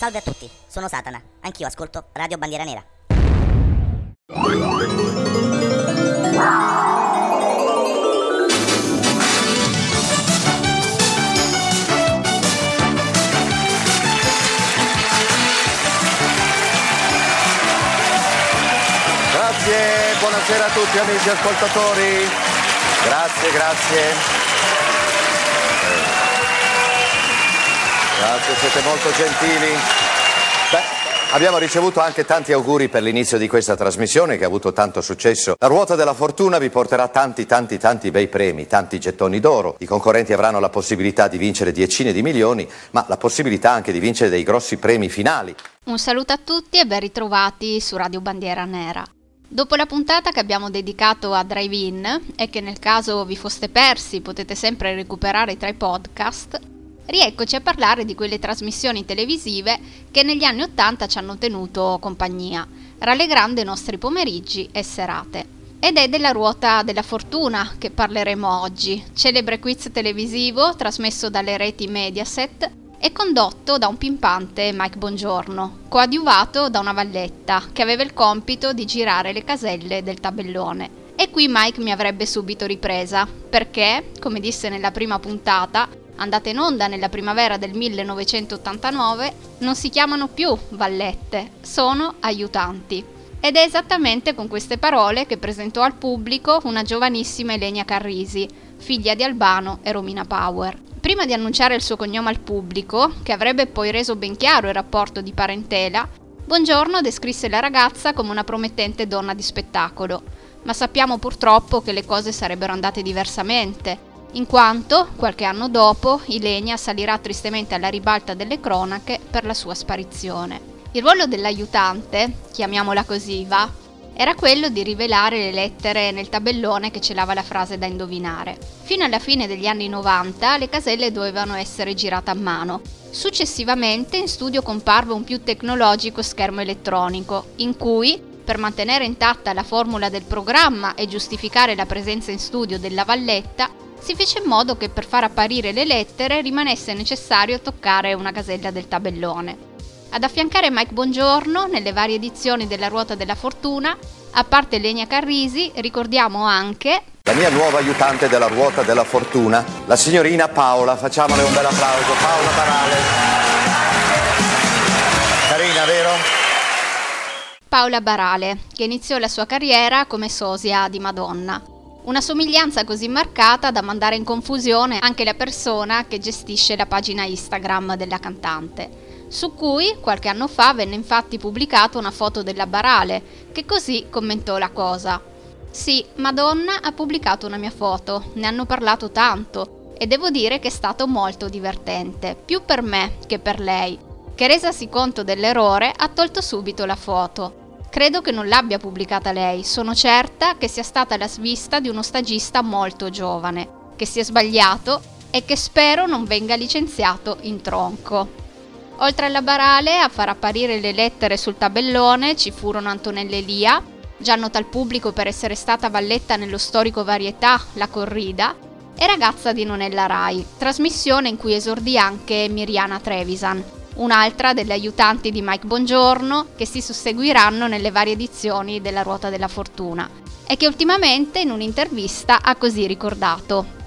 Salve a tutti, sono Satana. Anch'io ascolto Radio Bandiera Nera. Grazie, buonasera a tutti amici ascoltatori. Grazie, grazie. Grazie, siete molto gentili. Beh, abbiamo ricevuto anche tanti auguri per l'inizio di questa trasmissione che ha avuto tanto successo. La ruota della fortuna vi porterà tanti, tanti, tanti bei premi, tanti gettoni d'oro. I concorrenti avranno la possibilità di vincere decine di milioni, ma la possibilità anche di vincere dei grossi premi finali. Un saluto a tutti e ben ritrovati su Radio Bandiera Nera. Dopo la puntata che abbiamo dedicato a Drive-In e che nel caso vi foste persi potete sempre recuperare tra i podcast, rieccoci a parlare di quelle trasmissioni televisive che negli anni Ottanta ci hanno tenuto compagnia, rallegrando i nostri pomeriggi e serate. Ed è della ruota della fortuna che parleremo oggi, celebre quiz televisivo trasmesso dalle reti Mediaset e condotto da un pimpante Mike Bongiorno, coadiuvato da una valletta che aveva il compito di girare le caselle del tabellone. E qui Mike mi avrebbe subito ripresa, perché, come disse nella prima puntata, andata in onda nella primavera del 1989, non si chiamano più vallette, sono aiutanti. Ed è esattamente con queste parole che presentò al pubblico una giovanissima Elenia Carrisi, figlia di Albano e Romina Power. Prima di annunciare il suo cognome al pubblico, che avrebbe poi reso ben chiaro il rapporto di parentela, Buongiorno descrisse la ragazza come una promettente donna di spettacolo, ma sappiamo purtroppo che le cose sarebbero andate diversamente, in quanto, qualche anno dopo, Ilenia salirà tristemente alla ribalta delle cronache per la sua sparizione. Il ruolo dell'aiutante, chiamiamola così, va, era quello di rivelare le lettere nel tabellone che celava la frase da indovinare. Fino alla fine degli anni 90 le caselle dovevano essere girate a mano. Successivamente in studio comparve un più tecnologico schermo elettronico, in cui, per mantenere intatta la formula del programma e giustificare la presenza in studio della valletta, si fece in modo che per far apparire le lettere rimanesse necessario toccare una casella del tabellone. Ad affiancare Mike Bongiorno nelle varie edizioni della Ruota della Fortuna, a parte Lenia Carrisi, ricordiamo anche La mia nuova aiutante della ruota della fortuna, la signorina Paola. Facciamole un bel applauso. Paola Barale. Carina, vero? Paola Barale, che iniziò la sua carriera come sosia di Madonna. Una somiglianza così marcata da mandare in confusione anche la persona che gestisce la pagina Instagram della cantante su cui qualche anno fa venne infatti pubblicata una foto della Barale, che così commentò la cosa. Sì, Madonna ha pubblicato una mia foto, ne hanno parlato tanto e devo dire che è stato molto divertente, più per me che per lei, che resasi conto dell'errore ha tolto subito la foto. Credo che non l'abbia pubblicata lei, sono certa che sia stata la svista di uno stagista molto giovane, che si è sbagliato e che spero non venga licenziato in tronco. Oltre alla Barale, a far apparire le lettere sul tabellone ci furono Antonella Elia, già nota al pubblico per essere stata valletta nello storico varietà La Corrida, e Ragazza di Nonella Rai, trasmissione in cui esordì anche Miriana Trevisan, un'altra delle aiutanti di Mike Bongiorno che si susseguiranno nelle varie edizioni della Ruota della Fortuna e che ultimamente in un'intervista ha così ricordato.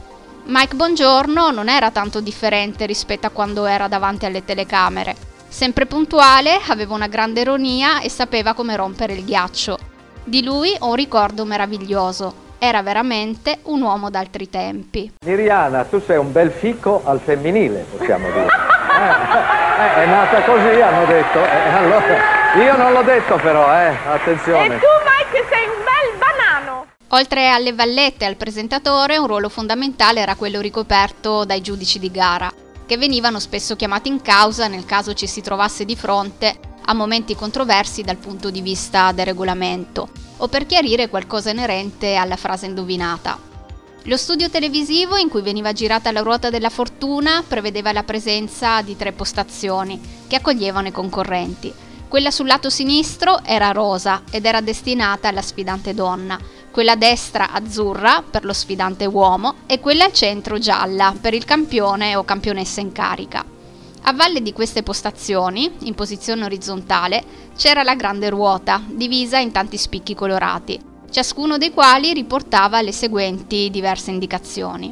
Mike Bongiorno non era tanto differente rispetto a quando era davanti alle telecamere. Sempre puntuale, aveva una grande ironia e sapeva come rompere il ghiaccio. Di lui ho un ricordo meraviglioso. Era veramente un uomo d'altri tempi. Miriana, tu sei un bel fico al femminile, possiamo dire. Eh, eh, è nata così, hanno detto. Eh, allora, io non l'ho detto però, eh, attenzione. E tu Mike sei un bel banano. Oltre alle vallette e al presentatore, un ruolo fondamentale era quello ricoperto dai giudici di gara, che venivano spesso chiamati in causa nel caso ci si trovasse di fronte a momenti controversi dal punto di vista del regolamento, o per chiarire qualcosa inerente alla frase indovinata. Lo studio televisivo in cui veniva girata la ruota della fortuna prevedeva la presenza di tre postazioni che accoglievano i concorrenti. Quella sul lato sinistro era rosa ed era destinata alla sfidante donna, quella destra azzurra per lo sfidante uomo e quella al centro gialla per il campione o campionessa in carica. A valle di queste postazioni, in posizione orizzontale, c'era la grande ruota, divisa in tanti spicchi colorati, ciascuno dei quali riportava le seguenti diverse indicazioni.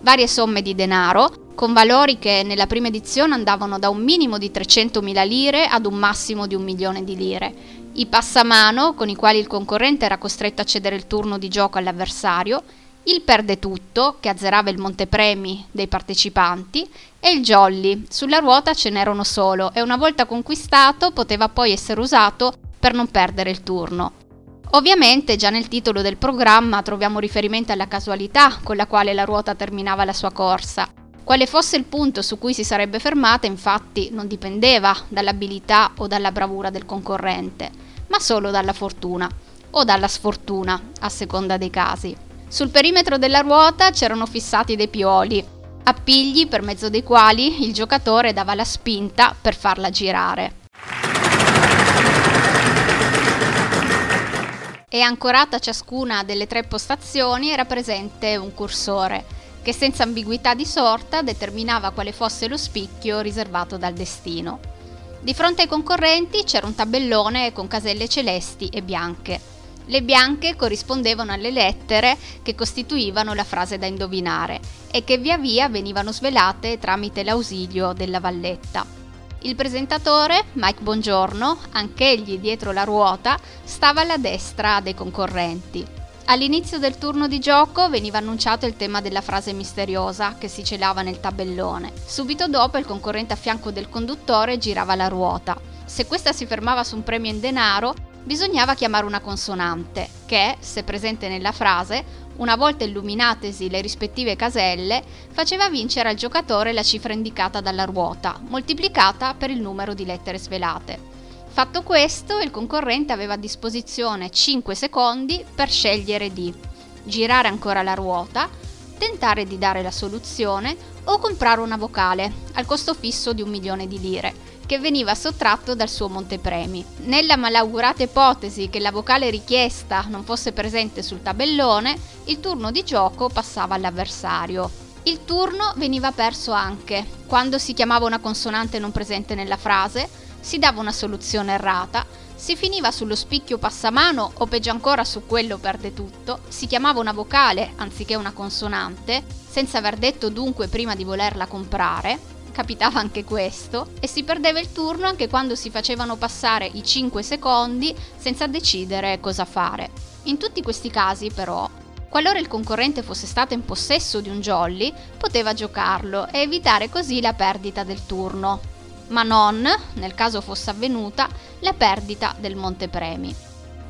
Varie somme di denaro, con valori che nella prima edizione andavano da un minimo di 300.000 lire ad un massimo di un milione di lire, i passamano con i quali il concorrente era costretto a cedere il turno di gioco all'avversario, il perde tutto, che azzerava il montepremi dei partecipanti, e il jolly. Sulla ruota ce n'era uno solo e una volta conquistato poteva poi essere usato per non perdere il turno. Ovviamente già nel titolo del programma troviamo riferimento alla casualità con la quale la ruota terminava la sua corsa. Quale fosse il punto su cui si sarebbe fermata infatti non dipendeva dall'abilità o dalla bravura del concorrente, ma solo dalla fortuna o dalla sfortuna, a seconda dei casi. Sul perimetro della ruota c'erano fissati dei pioli, appigli per mezzo dei quali il giocatore dava la spinta per farla girare. E ancorata a ciascuna delle tre postazioni era presente un cursore, che senza ambiguità di sorta determinava quale fosse lo spicchio riservato dal destino. Di fronte ai concorrenti c'era un tabellone con caselle celesti e bianche. Le bianche corrispondevano alle lettere che costituivano la frase da indovinare e che via via venivano svelate tramite l'ausilio della valletta. Il presentatore, Mike Bongiorno, anch'egli dietro la ruota, stava alla destra dei concorrenti. All'inizio del turno di gioco veniva annunciato il tema della frase misteriosa che si celava nel tabellone. Subito dopo il concorrente a fianco del conduttore girava la ruota. Se questa si fermava su un premio in denaro, bisognava chiamare una consonante che, se presente nella frase, una volta illuminatesi le rispettive caselle, faceva vincere al giocatore la cifra indicata dalla ruota, moltiplicata per il numero di lettere svelate. Fatto questo, il concorrente aveva a disposizione 5 secondi per scegliere di girare ancora la ruota, tentare di dare la soluzione o comprare una vocale al costo fisso di un milione di lire che veniva sottratto dal suo montepremi. Nella malaugurata ipotesi che la vocale richiesta non fosse presente sul tabellone, il turno di gioco passava all'avversario. Il turno veniva perso anche quando si chiamava una consonante non presente nella frase, si dava una soluzione errata, si finiva sullo spicchio passamano o peggio ancora su quello perde tutto, si chiamava una vocale anziché una consonante, senza aver detto dunque prima di volerla comprare, capitava anche questo, e si perdeva il turno anche quando si facevano passare i 5 secondi senza decidere cosa fare. In tutti questi casi, però, qualora il concorrente fosse stato in possesso di un jolly, poteva giocarlo e evitare così la perdita del turno, ma non, nel caso fosse avvenuta, la perdita del montepremi.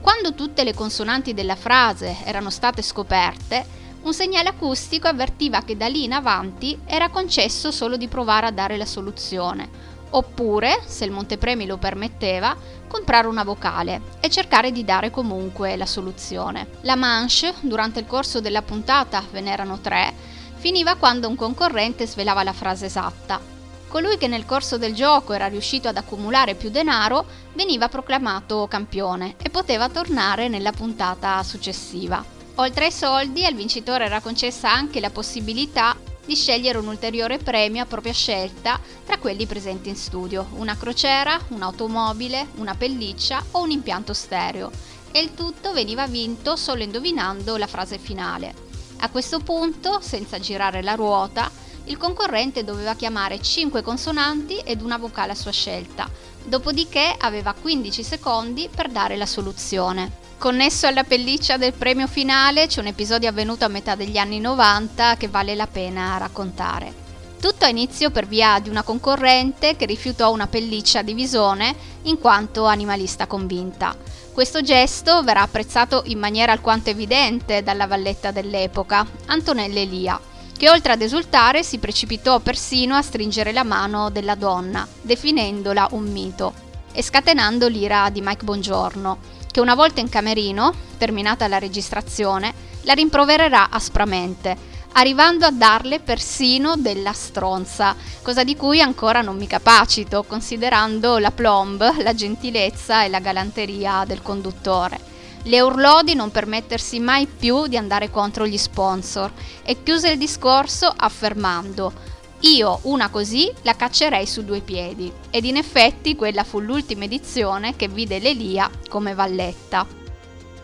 Quando tutte le consonanti della frase erano state scoperte, un segnale acustico avvertiva che da lì in avanti era concesso solo di provare a dare la soluzione, oppure, se il montepremi lo permetteva, comprare una vocale e cercare di dare comunque la soluzione. La manche, durante il corso della puntata, ve n'erano tre, finiva quando un concorrente svelava la frase esatta. Colui che nel corso del gioco era riuscito ad accumulare più denaro veniva proclamato campione e poteva tornare nella puntata successiva. Oltre ai soldi, al vincitore era concessa anche la possibilità di scegliere un ulteriore premio a propria scelta tra quelli presenti in studio, una crociera, un'automobile, una pelliccia o un impianto stereo, e il tutto veniva vinto solo indovinando la frase finale. A questo punto, senza girare la ruota, il concorrente doveva chiamare 5 consonanti ed una vocale a sua scelta, dopodiché aveva 15 secondi per dare la soluzione. Connesso alla pelliccia del premio finale c'è un episodio avvenuto a metà degli anni 90 che vale la pena raccontare. Tutto ha inizio per via di una concorrente che rifiutò una pelliccia di visone in quanto animalista convinta. Questo gesto verrà apprezzato in maniera alquanto evidente dalla valletta dell'epoca, Antonella Elia, che oltre ad esultare si precipitò persino a stringere la mano della donna, definendola un mito, e scatenando l'ira di Mike Bongiorno che una volta in camerino, terminata la registrazione, la rimprovererà aspramente, arrivando a darle persino della stronza, cosa di cui ancora non mi capacito, considerando la plomb, la gentilezza e la galanteria del conduttore. Le urlò di non permettersi mai più di andare contro gli sponsor e chiuse il discorso affermando Io una così la caccerei su due piedi ed in effetti quella fu l'ultima edizione che vide l'Elia come valletta.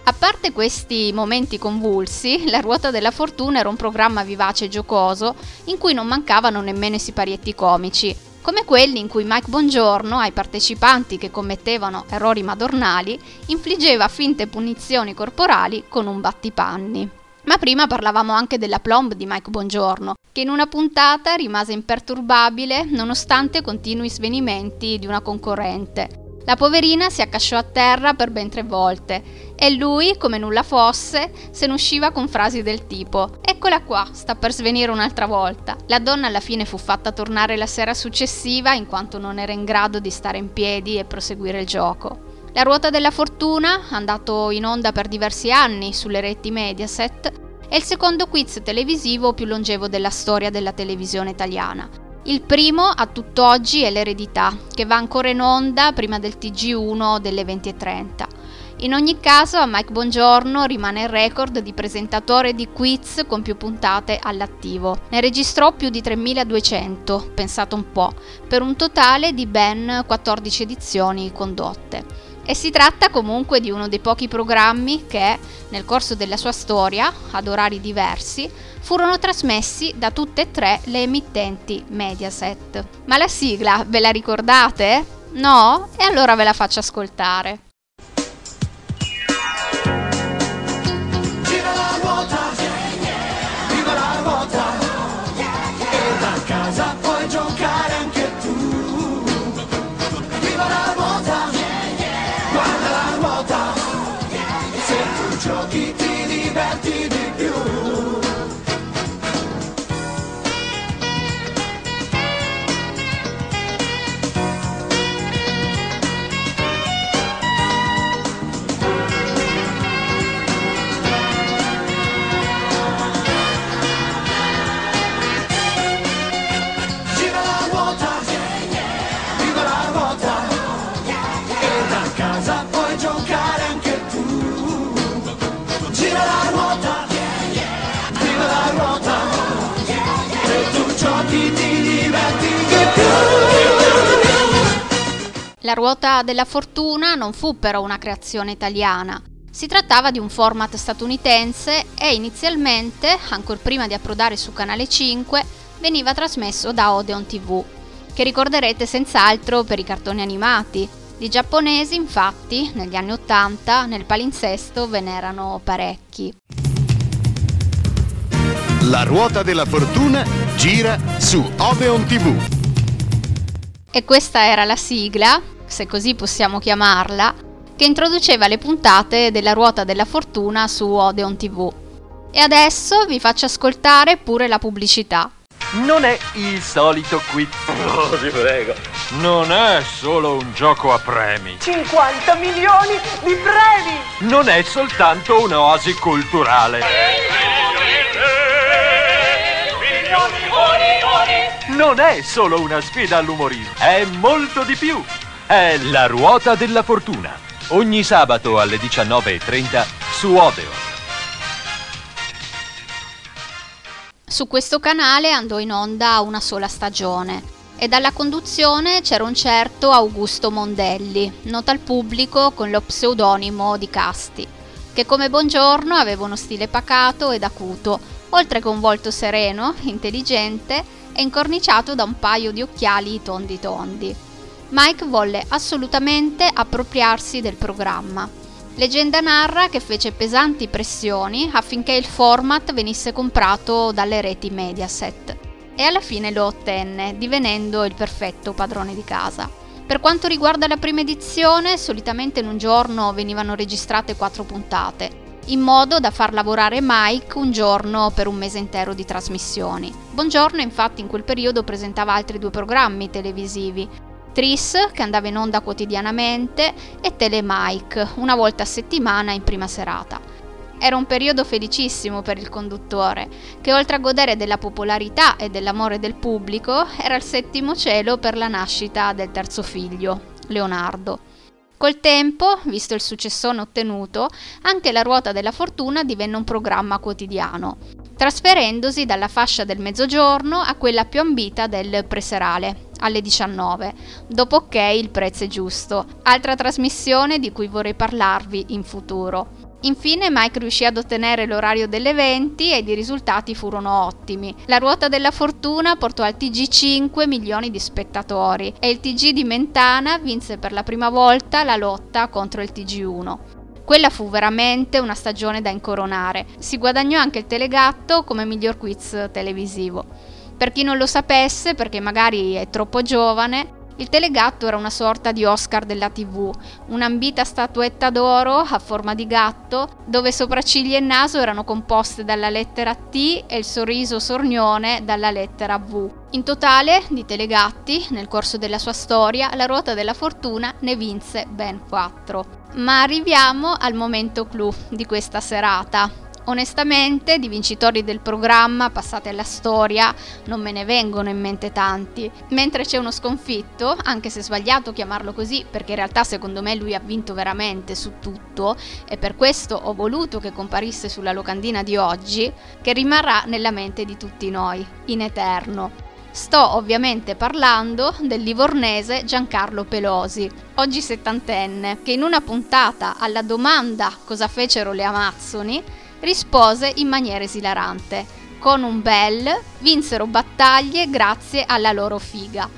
A parte questi momenti convulsi, La ruota della fortuna era un programma vivace e giocoso in cui non mancavano nemmeno i siparietti comici, come quelli in cui Mike Bongiorno ai partecipanti che commettevano errori madornali infliggeva finte punizioni corporali con un battipanni. Ma prima parlavamo anche della plomb di Mike Bongiorno, che in una puntata rimase imperturbabile nonostante continui svenimenti di una concorrente. La poverina si accasciò a terra per ben tre volte e lui, come nulla fosse, se ne usciva con frasi del tipo Eccola qua, sta per svenire un'altra volta. La donna alla fine fu fatta tornare la sera successiva in quanto non era in grado di stare in piedi e proseguire il gioco. La ruota della fortuna, andato in onda per diversi anni sulle reti Mediaset, è il secondo quiz televisivo più longevo della storia della televisione italiana il primo a tutt'oggi è l'eredità, che va ancora in onda prima del TG1 delle 20.30. In ogni caso a Mike Bongiorno rimane il record di presentatore di quiz con più puntate all'attivo. Ne registrò più di 3200, pensate un po', per un totale di ben 14 edizioni condotte. E si tratta comunque di uno dei pochi programmi che, nel corso della sua storia, ad orari diversi, furono trasmessi da tutte e tre le emittenti Mediaset. Ma la sigla ve la ricordate? No? E allora ve la faccio ascoltare. La ruota della fortuna non fu però una creazione italiana. Si trattava di un format statunitense e inizialmente, ancora prima di approdare su Canale 5, veniva trasmesso da Odeon TV, che ricorderete senz'altro per i cartoni animati. Di giapponesi, infatti, negli anni 80 nel palinsesto ve n'erano parecchi. La ruota della fortuna gira su Odeon TV. E questa era la sigla se così possiamo chiamarla, che introduceva le puntate della Ruota della Fortuna su Odeon TV. E adesso vi faccio ascoltare pure la pubblicità. Non è il solito quiz. Oh, ti prego. Non è solo un gioco a premi. 50 milioni di premi! Non è soltanto un'oasi culturale. Non è solo una sfida all'umorismo, è molto di più è La Ruota della Fortuna. Ogni sabato alle 19.30 su Odeon. Su questo canale andò in onda una sola stagione e dalla conduzione c'era un certo Augusto Mondelli, noto al pubblico con lo pseudonimo di Casti, che come Buongiorno aveva uno stile pacato ed acuto, oltre che un volto sereno, intelligente e incorniciato da un paio di occhiali tondi tondi. Mike volle assolutamente appropriarsi del programma. Leggenda narra che fece pesanti pressioni affinché il format venisse comprato dalle reti Mediaset e alla fine lo ottenne, divenendo il perfetto padrone di casa. Per quanto riguarda la prima edizione, solitamente in un giorno venivano registrate quattro puntate, in modo da far lavorare Mike un giorno per un mese intero di trasmissioni. Buongiorno infatti in quel periodo presentava altri due programmi televisivi, Tris, che andava in onda quotidianamente, e Telemike, una volta a settimana in prima serata. Era un periodo felicissimo per il conduttore, che oltre a godere della popolarità e dell'amore del pubblico, era il settimo cielo per la nascita del terzo figlio, Leonardo. Col tempo, visto il successone ottenuto, anche la ruota della fortuna divenne un programma quotidiano. trasferendosi dalla fascia del mezzogiorno a quella più ambita del preserale, alle 19, dopo che il prezzo è giusto, altra trasmissione di cui vorrei parlarvi in futuro. Infine Mike riuscì ad ottenere l'orario delle 20 ed i risultati furono ottimi. La ruota della fortuna portò al TG 5 milioni di spettatori e il TG di Mentana vinse per la prima volta la lotta contro il TG 1. Quella fu veramente una stagione da incoronare. Si guadagnò anche il Telegatto come miglior quiz televisivo. Per chi non lo sapesse, perché magari è troppo giovane, il telegatto era una sorta di Oscar della TV, un'ambita statuetta d'oro a forma di gatto, dove sopracciglia e naso erano composte dalla lettera T e il sorriso sornione dalla lettera V. In totale, di telegatti, nel corso della sua storia, la ruota della fortuna ne vinse ben 4. Ma arriviamo al momento clou di questa serata, Onestamente, di vincitori del programma passati alla storia non me ne vengono in mente tanti, mentre c'è uno sconfitto, anche se è sbagliato chiamarlo così, perché in realtà secondo me lui ha vinto veramente su tutto e per questo ho voluto che comparisse sulla locandina di oggi, che rimarrà nella mente di tutti noi, in eterno. Sto ovviamente parlando del livornese Giancarlo Pelosi, oggi settantenne, che in una puntata alla domanda cosa fecero le Amazzoni rispose in maniera esilarante. Con un bel vinsero battaglie grazie alla loro figa,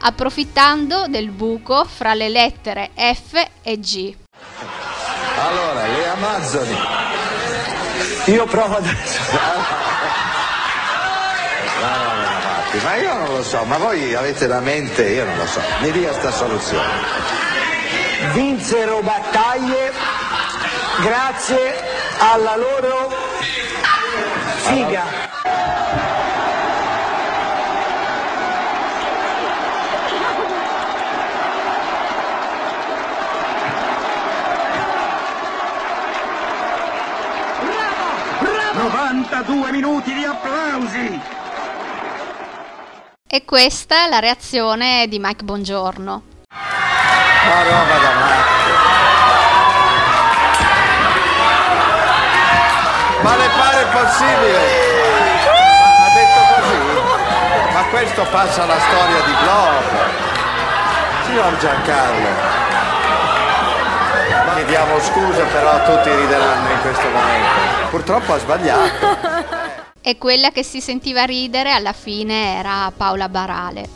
approfittando del buco fra le lettere F e G. Allora, le Amazzoni. Io provo adesso. No, no, no, ma io non lo so, ma voi avete la mente, io non lo so. Mi dia sta soluzione. Vinsero battaglie grazie alla loro figa. Bravo! 92 minuti di applausi! E questa è la reazione di Mike Bongiorno. Ma roba possibile? Ha detto così? Ma questo passa alla storia di Globo. Signor Giancarlo. Chiediamo scusa, però tutti rideranno in questo momento. Purtroppo ha sbagliato. E quella che si sentiva ridere alla fine era Paola Barale.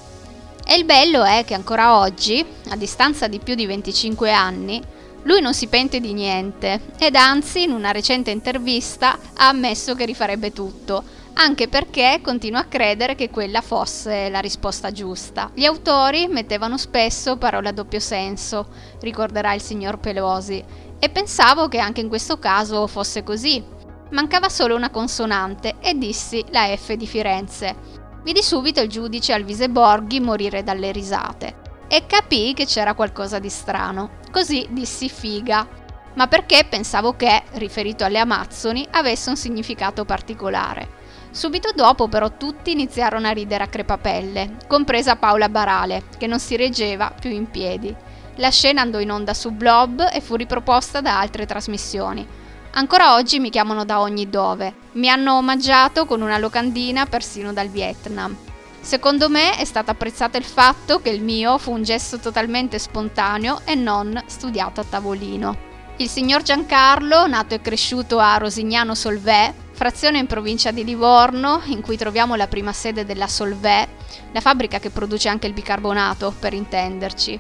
E il bello è che ancora oggi, a distanza di più di 25 anni, lui non si pente di niente ed anzi in una recente intervista ha ammesso che rifarebbe tutto, anche perché continua a credere che quella fosse la risposta giusta. Gli autori mettevano spesso parole a doppio senso, ricorderà il signor Pelosi, e pensavo che anche in questo caso fosse così. Mancava solo una consonante e dissi la F di Firenze. Vidi subito il giudice Alvise Borghi morire dalle risate e capii che c'era qualcosa di strano. Così dissi figa, ma perché pensavo che, riferito alle Amazzoni, avesse un significato particolare. Subito dopo però tutti iniziarono a ridere a crepapelle, compresa Paola Barale, che non si reggeva più in piedi. La scena andò in onda su Blob e fu riproposta da altre trasmissioni. Ancora oggi mi chiamano da ogni dove. Mi hanno omaggiato con una locandina persino dal Vietnam. Secondo me è stato apprezzato il fatto che il mio fu un gesto totalmente spontaneo e non studiato a tavolino. Il signor Giancarlo, nato e cresciuto a Rosignano Solvè, frazione in provincia di Livorno, in cui troviamo la prima sede della Solvè, la fabbrica che produce anche il bicarbonato, per intenderci.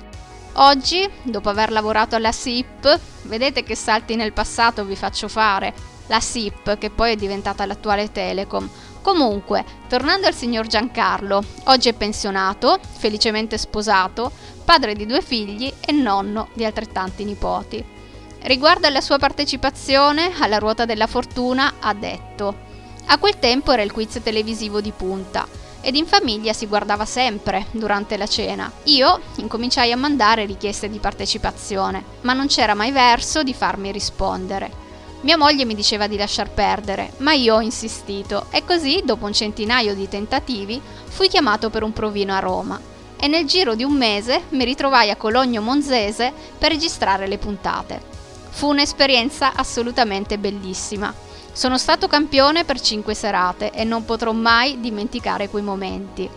Oggi, dopo aver lavorato alla SIP, vedete che salti nel passato vi faccio fare, la SIP che poi è diventata l'attuale Telecom. Comunque, tornando al signor Giancarlo, oggi è pensionato, felicemente sposato, padre di due figli e nonno di altrettanti nipoti. Riguardo alla sua partecipazione alla ruota della fortuna, ha detto: A quel tempo era il quiz televisivo di punta ed in famiglia si guardava sempre durante la cena. Io incominciai a mandare richieste di partecipazione, ma non c'era mai verso di farmi rispondere. Mia moglie mi diceva di lasciar perdere, ma io ho insistito e così, dopo un centinaio di tentativi, fui chiamato per un provino a Roma e nel giro di un mese mi ritrovai a Cologno Monzese per registrare le puntate. Fu un'esperienza assolutamente bellissima Sono stato campione per 5 serate e non potrò mai dimenticare quei momenti.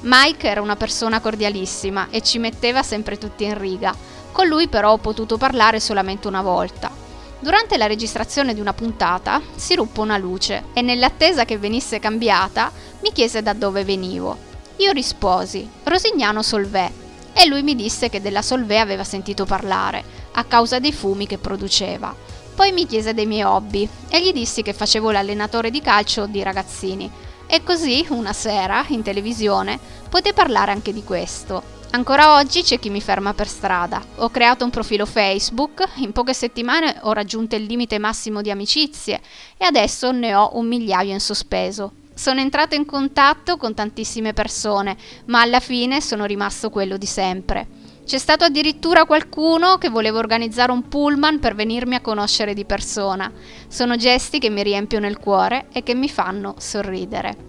Mike era una persona cordialissima e ci metteva sempre tutti in riga. Con lui però ho potuto parlare solamente una volta. Durante la registrazione di una puntata si ruppe una luce e nell'attesa che venisse cambiata mi chiese da dove venivo. Io risposi Rosignano Solvè e lui mi disse che della Solvè aveva sentito parlare a causa dei fumi che produceva. Poi mi chiese dei miei hobby e gli dissi che facevo l'allenatore di calcio di ragazzini. E così, una sera, in televisione, poté parlare anche di questo. Ancora oggi c'è chi mi ferma per strada. Ho creato un profilo Facebook, in poche settimane ho raggiunto il limite massimo di amicizie e adesso ne ho un migliaio in sospeso. Sono entrato in contatto con tantissime persone, ma alla fine sono rimasto quello di sempre. C'è stato addirittura qualcuno che voleva organizzare un pullman per venirmi a conoscere di persona. Sono gesti che mi riempiono il cuore e che mi fanno sorridere.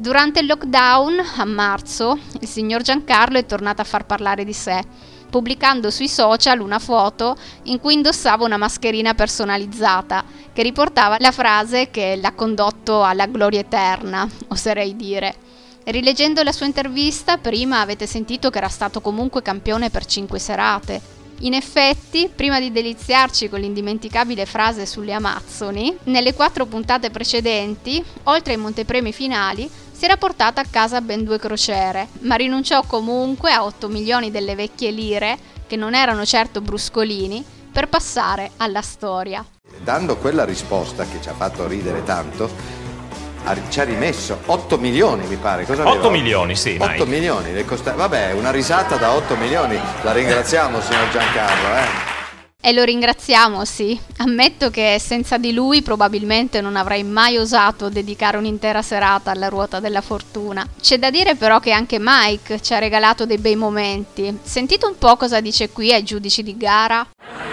Durante il lockdown, a marzo, il signor Giancarlo è tornato a far parlare di sé, pubblicando sui social una foto in cui indossava una mascherina personalizzata che riportava la frase che l'ha condotto alla gloria eterna, oserei dire. Rileggendo la sua intervista, prima avete sentito che era stato comunque campione per 5 serate. In effetti, prima di deliziarci con l'indimenticabile frase sulle Amazzoni, nelle quattro puntate precedenti, oltre ai montepremi finali, si era portata a casa ben due crociere, ma rinunciò comunque a 8 milioni delle vecchie lire, che non erano certo bruscolini, per passare alla storia. Dando quella risposta che ci ha fatto ridere tanto, ci ha rimesso 8 milioni mi pare. Cosa 8 aveva? milioni, sì. 8 mai. milioni, le costa... vabbè, una risata da 8 milioni, la ringraziamo signor Giancarlo. Eh. E lo ringraziamo, sì. Ammetto che senza di lui probabilmente non avrei mai osato dedicare un'intera serata alla ruota della fortuna. C'è da dire però che anche Mike ci ha regalato dei bei momenti. Sentite un po' cosa dice qui ai giudici di gara.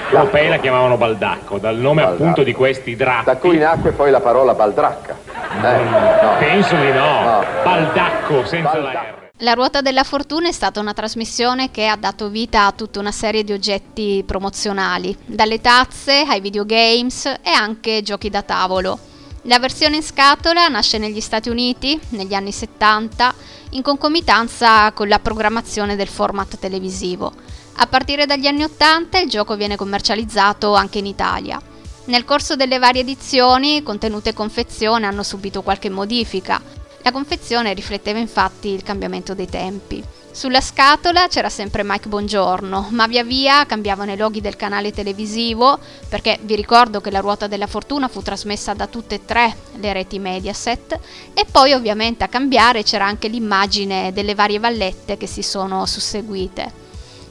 Europei la chiamavano Baldacco, dal nome Baldacco. appunto di questi drappi. Da cui nacque poi la parola baldracca. Eh, no. Penso di no. no. Baldacco senza Baldacco. la R. La Ruota della Fortuna è stata una trasmissione che ha dato vita a tutta una serie di oggetti promozionali, dalle tazze ai videogames e anche giochi da tavolo. La versione in scatola nasce negli Stati Uniti negli anni 70 in concomitanza con la programmazione del format televisivo. A partire dagli anni 80 il gioco viene commercializzato anche in Italia. Nel corso delle varie edizioni, contenute e confezione hanno subito qualche modifica. La confezione rifletteva infatti il cambiamento dei tempi. Sulla scatola c'era sempre Mike Bongiorno, ma via via cambiavano i loghi del canale televisivo, perché vi ricordo che la ruota della fortuna fu trasmessa da tutte e tre le reti Mediaset, e poi ovviamente a cambiare c'era anche l'immagine delle varie vallette che si sono susseguite.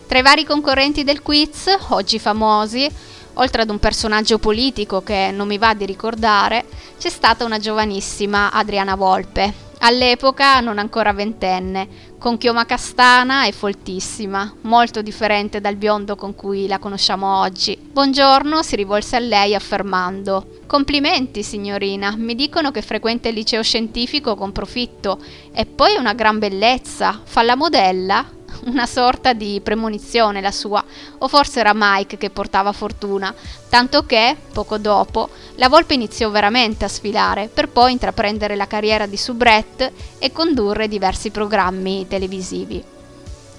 Tra i vari concorrenti del quiz, oggi famosi, oltre ad un personaggio politico che non mi va di ricordare, c'è stata una giovanissima Adriana Volpe, all'epoca non ancora ventenne, con chioma castana e foltissima, molto differente dal biondo con cui la conosciamo oggi. Buongiorno si rivolse a lei affermando: Complimenti signorina, mi dicono che frequenta il liceo scientifico con profitto e poi è una gran bellezza, fa la modella? Una sorta di premonizione la sua, o forse era Mike che portava fortuna, tanto che, poco dopo, la volpe iniziò veramente a sfilare, per poi intraprendere la carriera di soubrette e condurre diversi programmi televisivi.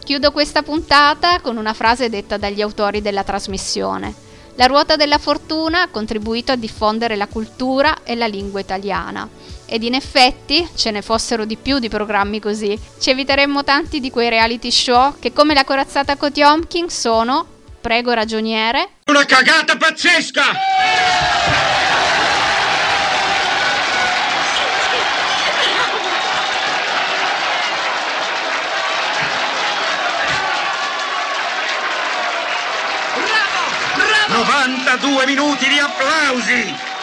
Chiudo questa puntata con una frase detta dagli autori della trasmissione. La ruota della fortuna ha contribuito a diffondere la cultura e la lingua italiana ed in effetti, ce ne fossero di più di programmi così, ci eviteremmo tanti di quei reality show che come la corazzata Potiomkin sono, prego ragioniere, una cagata pazzesca! Bravo! Bravo! 92 minuti di applausi!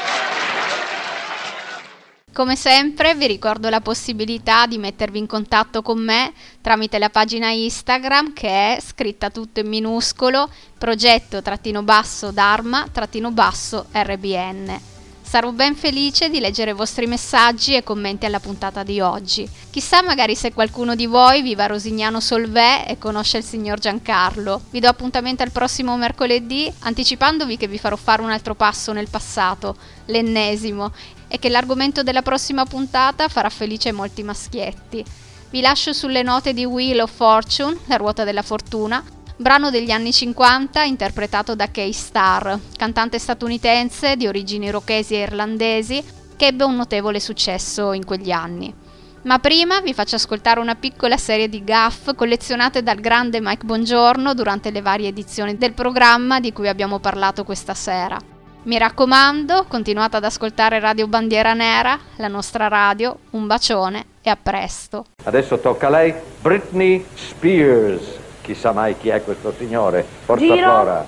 Come sempre vi ricordo la possibilità di mettervi in contatto con me tramite la pagina Instagram che è scritta tutto in minuscolo progetto trattino basso Dharma trattino basso RBN. Sarò ben felice di leggere i vostri messaggi e commenti alla puntata di oggi. Chissà magari se qualcuno di voi viva Rosignano Solvè e conosce il signor Giancarlo. Vi do appuntamento al prossimo mercoledì, anticipandovi che vi farò fare un altro passo nel passato, l'ennesimo, e che l'argomento della prossima puntata farà felice molti maschietti. Vi lascio sulle note di Wheel of Fortune, la ruota della fortuna, brano degli anni 50 interpretato da Kay Starr, cantante statunitense di origini irokesi e irlandesi che ebbe un notevole successo in quegli anni. Ma prima vi faccio ascoltare una piccola serie di gaff collezionate dal grande Mike Bongiorno durante le varie edizioni del programma di cui abbiamo parlato questa sera. Mi raccomando, continuate ad ascoltare Radio Bandiera Nera, la nostra radio, un bacione e a presto. Adesso tocca a lei, Britney Spears. Chissà mai chi è questo signore. Forza Giro. Flora.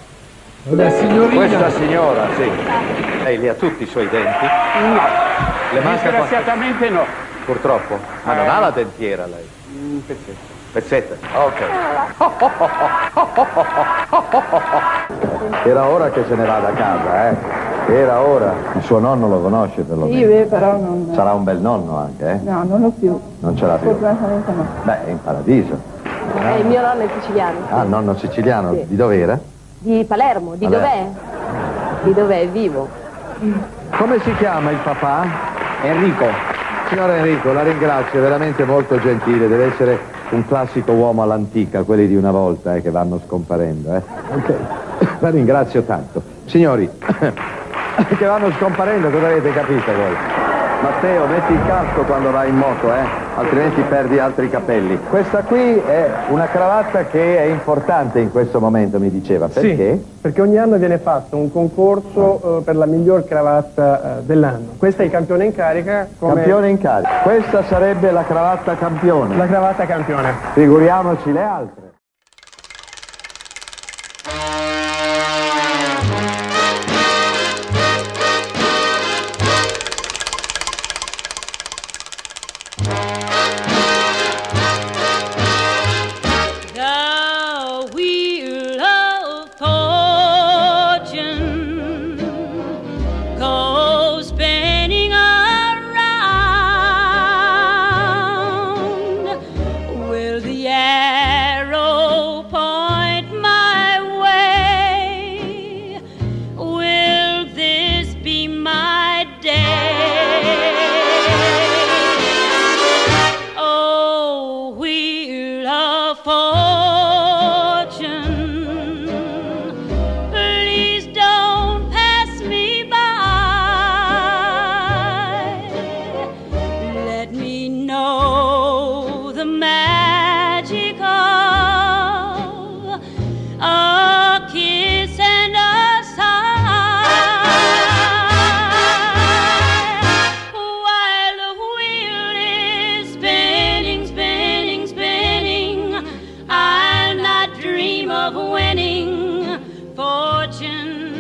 La signorina. Questa signora, sì. Lei li ha tutti i suoi denti? No. Le manca qualche- Disgraziatamente no. Purtroppo. Ma non Eh. ha la dentiera lei? Un pezzetto. Pezzetta. Ok. Era ora che se ne va da casa, eh? Era ora. Il suo nonno lo conosce perlomeno. Io eh, però non... Sarà un bel nonno anche, eh? No, non l'ho più. Non ce l'ha più. Fortunatamente no. Beh, è in paradiso. Eh, il mio nonno è siciliano. Ah, il nonno siciliano. Sì. Di dov'era? Di Palermo, di dov'è? Di dov'è? Vivo. Come si chiama il papà? Enrico. Signor Enrico, la ringrazio, è veramente molto gentile, deve essere un classico uomo all'antica, quelli di una volta eh, che vanno scomparendo. Eh. Ok, la ringrazio tanto. Signori, che vanno scomparendo, cosa avete capito voi? Matteo, metti il casco quando vai in moto, eh? Altrimenti perdi altri capelli. Questa qui è una cravatta che è importante in questo momento, mi diceva. Perché? Sì, perché ogni anno viene fatto un concorso eh, per la miglior cravatta eh, dell'anno. Questo è il campione in carica come Campione in carica. Questa sarebbe la cravatta campione. la cravatta campione. Figuriamoci le altre. Fortune